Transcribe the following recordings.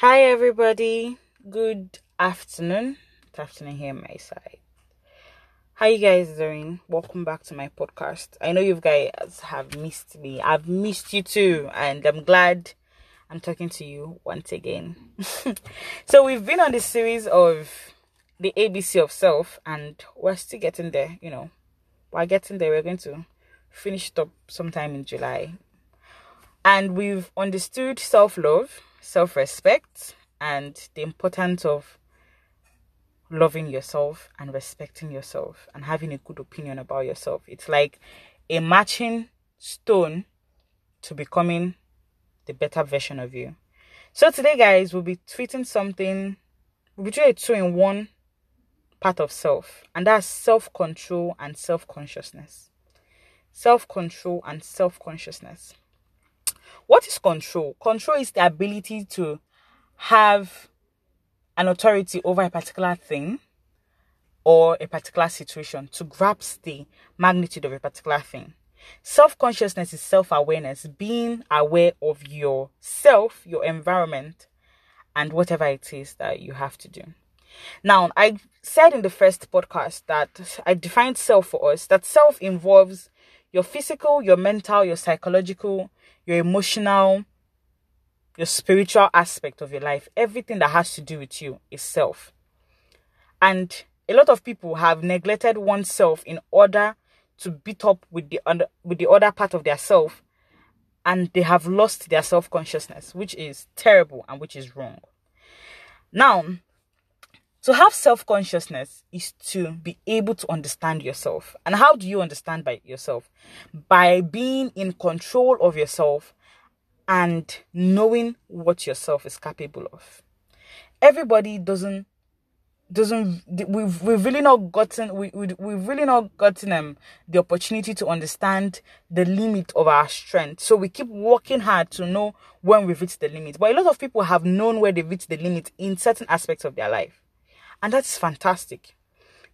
Hi, everybody. Good afternoon. Good afternoon here my side. How you guys doing? Welcome back to my podcast. I know you guys have missed me. I've missed you too, and I'm glad I'm talking to you once again. so we've been on this series of the ABC of self, and we're still getting there. You know, we're getting there. We're going to finish it up sometime in July, and we've understood self-love self respect and the importance of loving yourself and respecting yourself and having a good opinion about yourself. It's like a matching stone to becoming the better version of you. So today, guys, we'll be treating something, we'll be treating two in one part of self, and that's self control and self consciousness. Self control and self consciousness. What is control? Control is the ability to have an authority over a particular thing or a particular situation, to grasp the magnitude of a particular thing. Self consciousness is self awareness, being aware of yourself, your environment, and whatever it is that you have to do. Now, I said in the first podcast that I defined self for us that self involves your physical, your mental, your psychological, your emotional, your spiritual aspect of your life, everything that has to do with you is self. And a lot of people have neglected oneself in order to beat up with the with the other part of their self and they have lost their self-consciousness, which is terrible and which is wrong. Now, to have self consciousness is to be able to understand yourself. And how do you understand by yourself? By being in control of yourself and knowing what yourself is capable of. Everybody doesn't doesn't we've we've really not gotten we, we we've really not gotten um the opportunity to understand the limit of our strength so we keep working hard to know when we've reached the limit but a lot of people have known where they've reached the limit in certain aspects of their life and that's fantastic.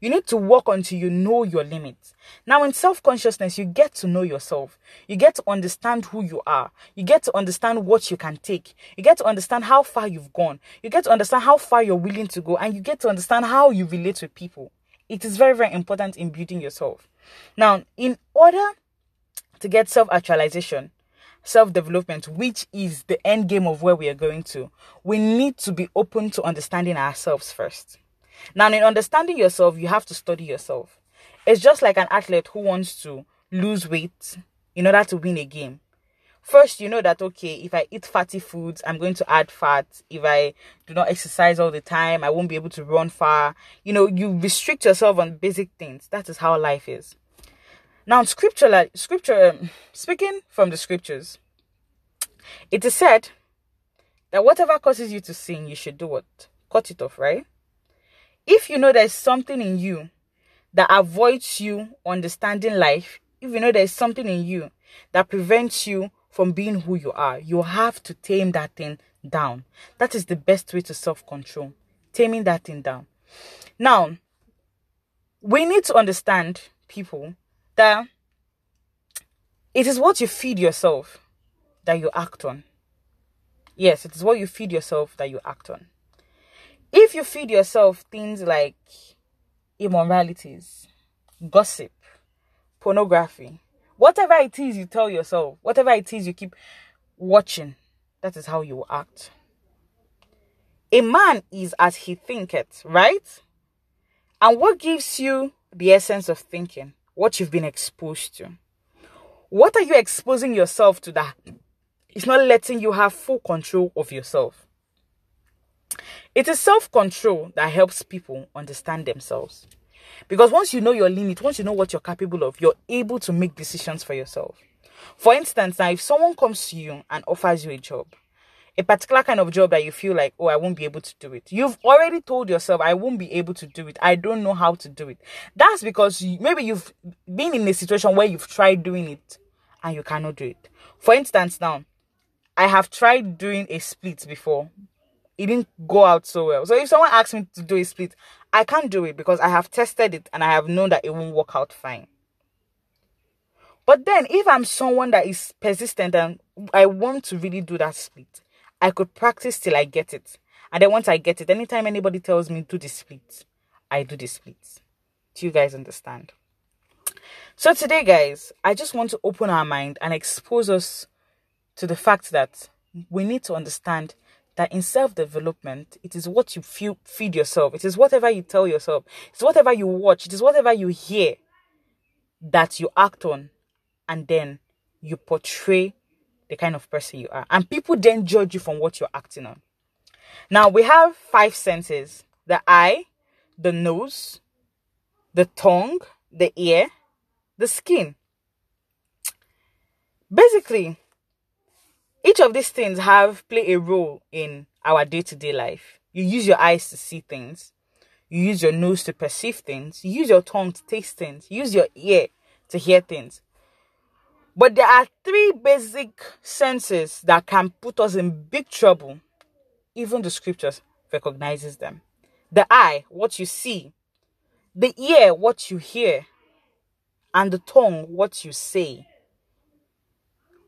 You need to work until you know your limits. Now, in self consciousness, you get to know yourself. You get to understand who you are. You get to understand what you can take. You get to understand how far you've gone. You get to understand how far you're willing to go. And you get to understand how you relate with people. It is very, very important in building yourself. Now, in order to get self actualization, self development, which is the end game of where we are going to, we need to be open to understanding ourselves first. Now, in understanding yourself, you have to study yourself. It's just like an athlete who wants to lose weight in order to win a game. First, you know that okay, if I eat fatty foods, I'm going to add fat. If I do not exercise all the time, I won't be able to run far. You know, you restrict yourself on basic things. That is how life is. Now, scripture, like scripture, um, speaking from the scriptures, it is said that whatever causes you to sin, you should do what? Cut it off, right? If you know there's something in you that avoids you understanding life, if you know there's something in you that prevents you from being who you are, you have to tame that thing down. That is the best way to self control, taming that thing down. Now, we need to understand, people, that it is what you feed yourself that you act on. Yes, it is what you feed yourself that you act on. If you feed yourself things like immoralities, gossip, pornography, whatever it is you tell yourself, whatever it is you keep watching, that is how you act. A man is as he thinketh, right? And what gives you the essence of thinking? What you've been exposed to. What are you exposing yourself to that is not letting you have full control of yourself? It is self control that helps people understand themselves. Because once you know your limit, once you know what you're capable of, you're able to make decisions for yourself. For instance, now if someone comes to you and offers you a job, a particular kind of job that you feel like, oh, I won't be able to do it. You've already told yourself, I won't be able to do it. I don't know how to do it. That's because you, maybe you've been in a situation where you've tried doing it and you cannot do it. For instance, now, I have tried doing a split before, it didn't go out so well. So if someone asks me to do a split, I can't do it because I have tested it and I have known that it won't work out fine. But then if I'm someone that is persistent and I want to really do that split, I could practice till I get it. And then once I get it, anytime anybody tells me to do the split, I do the split. Do you guys understand? So today, guys, I just want to open our mind and expose us to the fact that we need to understand that in self-development, it is what you feel, feed yourself. It is whatever you tell yourself. It's whatever you watch. It is whatever you hear that you act on, and then you portray the kind of person you are. And people then judge you from what you're acting on. Now we have five senses: the eye, the nose, the tongue, the ear, the skin. Basically, each of these things have play a role in our day-to-day life. You use your eyes to see things. You use your nose to perceive things. You use your tongue to taste things. You use your ear to hear things. But there are three basic senses that can put us in big trouble. Even the scriptures recognizes them. The eye, what you see. The ear, what you hear and the tongue what you say.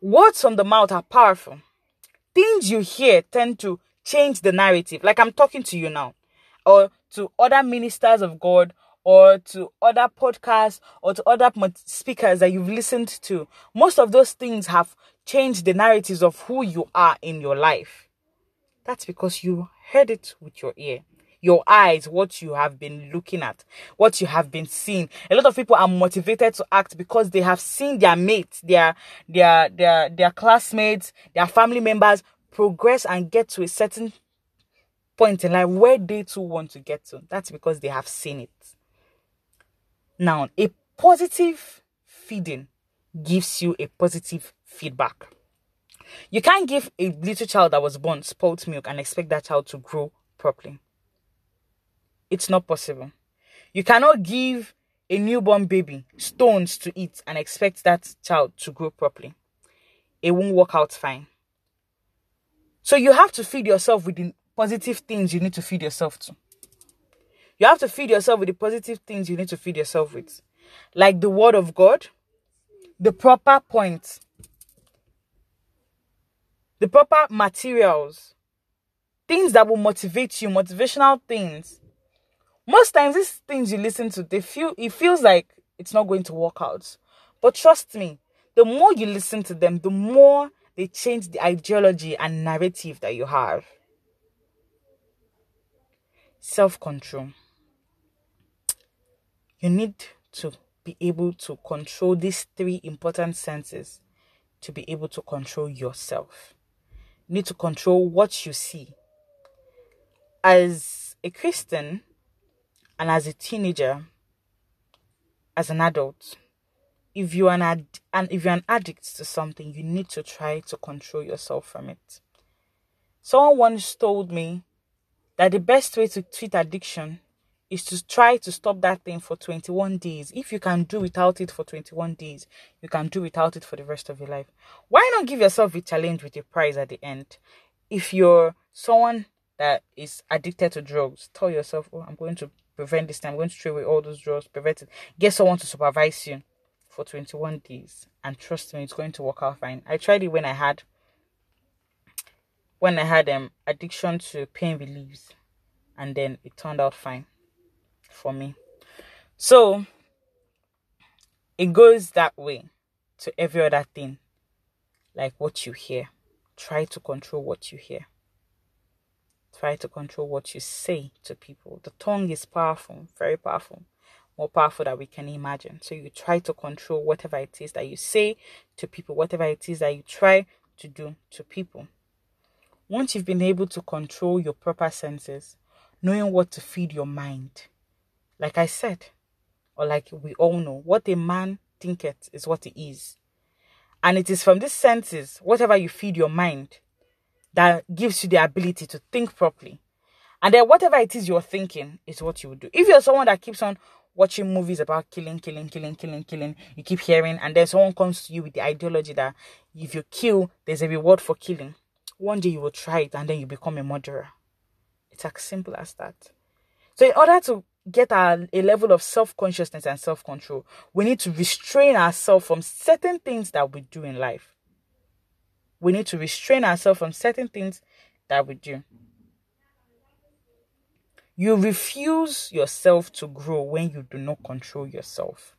Words from the mouth are powerful. Things you hear tend to change the narrative. Like I'm talking to you now, or to other ministers of God, or to other podcasts, or to other speakers that you've listened to. Most of those things have changed the narratives of who you are in your life. That's because you heard it with your ear your eyes, what you have been looking at, what you have been seeing. A lot of people are motivated to act because they have seen their mates, their their their their classmates, their family members progress and get to a certain point in life where they too want to get to. That's because they have seen it. Now, a positive feeding gives you a positive feedback. You can't give a little child that was born spoiled milk and expect that child to grow properly. It's not possible. You cannot give a newborn baby stones to eat and expect that child to grow properly. It won't work out fine. So you have to feed yourself with the positive things you need to feed yourself to. You have to feed yourself with the positive things you need to feed yourself with. Like the word of God, the proper points, the proper materials, things that will motivate you, motivational things most times these things you listen to they feel it feels like it's not going to work out. But trust me the more you listen to them the more they change the ideology and narrative that you have. Self-control. You need to be able to control these three important senses to be able to control yourself. You need to control what you see. As a christian and as a teenager, as an adult, if you're an ad- and if you're an addict to something, you need to try to control yourself from it. Someone once told me that the best way to treat addiction is to try to stop that thing for 21 days. If you can do without it for 21 days, you can do without it for the rest of your life. Why not give yourself a challenge with a prize at the end? If you're someone that is addicted to drugs, tell yourself, oh, I'm going to prevent this time. I'm going to throw away all those drugs, prevent it. Get someone to supervise you for 21 days. And trust me, it's going to work out fine. I tried it when I had when I had um addiction to pain reliefs and then it turned out fine for me. So it goes that way to every other thing. Like what you hear. Try to control what you hear. Try to control what you say to people. The tongue is powerful, very powerful, more powerful than we can imagine. So you try to control whatever it is that you say to people, whatever it is that you try to do to people. Once you've been able to control your proper senses, knowing what to feed your mind, like I said, or like we all know, what a man thinketh is what he is. And it is from these senses, whatever you feed your mind, that gives you the ability to think properly. And then whatever it is you're thinking is what you would do. If you're someone that keeps on watching movies about killing, killing, killing, killing, killing, you keep hearing, and then someone comes to you with the ideology that if you kill, there's a reward for killing. One day you will try it and then you become a murderer. It's as simple as that. So, in order to get a, a level of self consciousness and self control, we need to restrain ourselves from certain things that we do in life we need to restrain ourselves from certain things that we do. You refuse yourself to grow when you do not control yourself.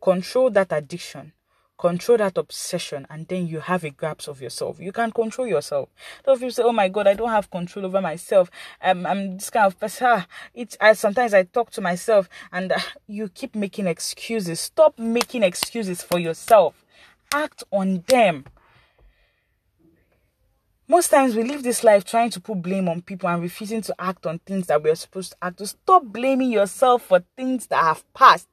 Control that addiction control that obsession and then you have a grasp of yourself. You can control yourself. Those people say oh my god i don't have control over myself. I'm this kind of person. Ah, it's I, sometimes i talk to myself and uh, you keep making excuses. Stop making excuses for yourself. Act on them most times we live this life trying to put blame on people and refusing to act on things that we're supposed to act to stop blaming yourself for things that have passed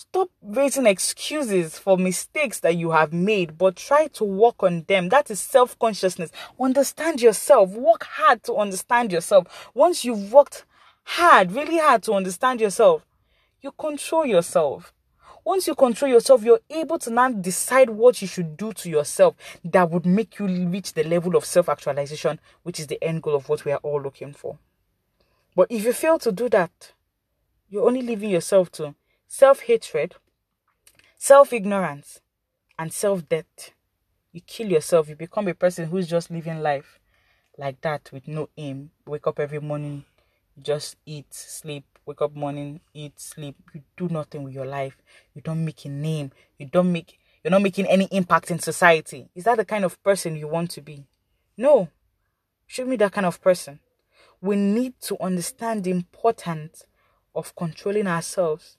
Stop raising excuses for mistakes that you have made, but try to work on them. That is self consciousness. Understand yourself. Work hard to understand yourself. Once you've worked hard, really hard to understand yourself, you control yourself. Once you control yourself, you're able to now decide what you should do to yourself that would make you reach the level of self actualization, which is the end goal of what we are all looking for. But if you fail to do that, you're only leaving yourself to self hatred, self ignorance, and self death. You kill yourself, you become a person who's just living life like that with no aim. Wake up every morning, just eat, sleep, wake up morning, eat, sleep. You do nothing with your life. You don't make a name. You don't make you're not making any impact in society. Is that the kind of person you want to be? No. Show me that kind of person. We need to understand the importance of controlling ourselves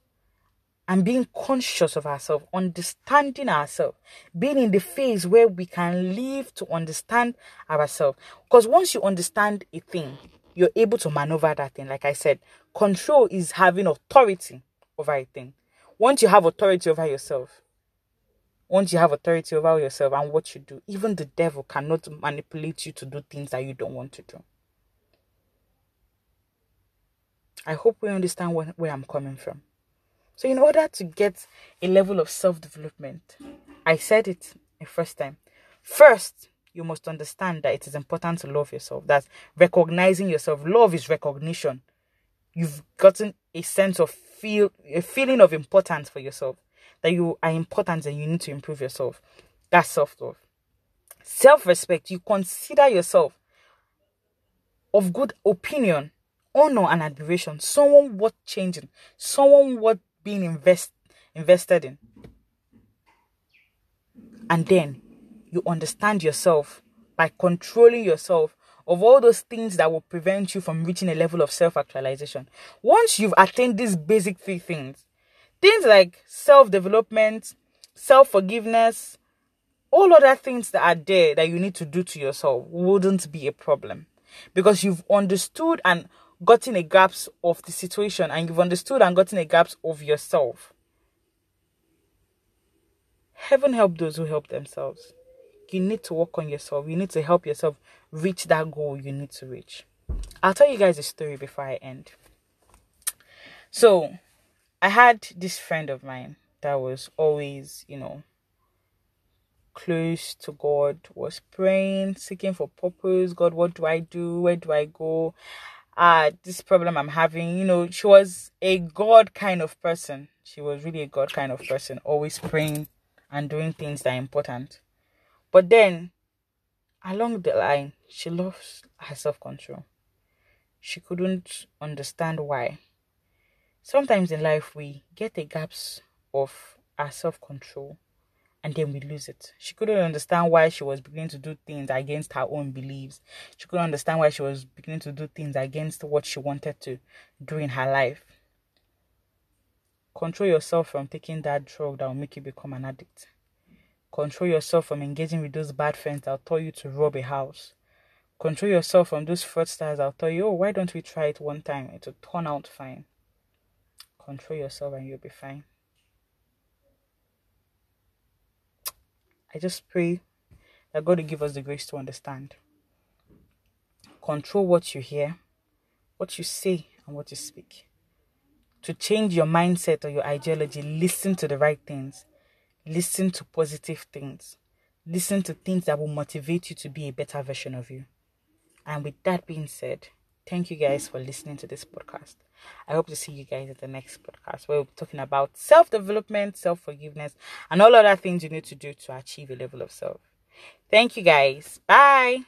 and being conscious of ourselves, understanding ourselves, being in the phase where we can live to understand ourselves. Because once you understand a thing, you're able to maneuver that thing. Like I said, control is having authority over a thing. Once you have authority over yourself, once you have authority over yourself and what you do, even the devil cannot manipulate you to do things that you don't want to do. I hope we understand where, where I'm coming from. So, in order to get a level of self development, I said it the first time. First, you must understand that it is important to love yourself. That recognizing yourself. Love is recognition. You've gotten a sense of feel a feeling of importance for yourself. That you are important and you need to improve yourself. That's self love. Self respect. You consider yourself of good opinion, honor, and admiration. Someone worth changing. Someone worth being invest invested in. And then you understand yourself by controlling yourself of all those things that will prevent you from reaching a level of self actualization. Once you've attained these basic three things, things like self development, self forgiveness, all other things that are there that you need to do to yourself wouldn't be a problem because you've understood and gotten a grasp of the situation and you've understood and gotten a grasp of yourself. Heaven help those who help themselves. You need to work on yourself. You need to help yourself reach that goal you need to reach. I'll tell you guys a story before I end. So, I had this friend of mine that was always, you know, close to God, was praying, seeking for purpose. God, what do I do? Where do I go? ah, this problem I'm having. You know, she was a God kind of person. She was really a God kind of person, always praying and doing things that are important. But then, along the line, she lost her self control. She couldn't understand why. Sometimes in life, we get a gaps of our self control and then we lose it. She couldn't understand why she was beginning to do things against her own beliefs. She couldn't understand why she was beginning to do things against what she wanted to do in her life. Control yourself from taking that drug that will make you become an addict. Control yourself from engaging with those bad friends that will tell you to rob a house. Control yourself from those fraudsters that will tell you, oh, why don't we try it one time? It will turn out fine. Control yourself and you'll be fine. I just pray that God will give us the grace to understand. Control what you hear, what you say, and what you speak. To change your mindset or your ideology, listen to the right things. Listen to positive things. Listen to things that will motivate you to be a better version of you. And with that being said, thank you guys for listening to this podcast. I hope to see you guys at the next podcast where we'll be talking about self development, self forgiveness, and all other things you need to do to achieve a level of self. Thank you guys. Bye.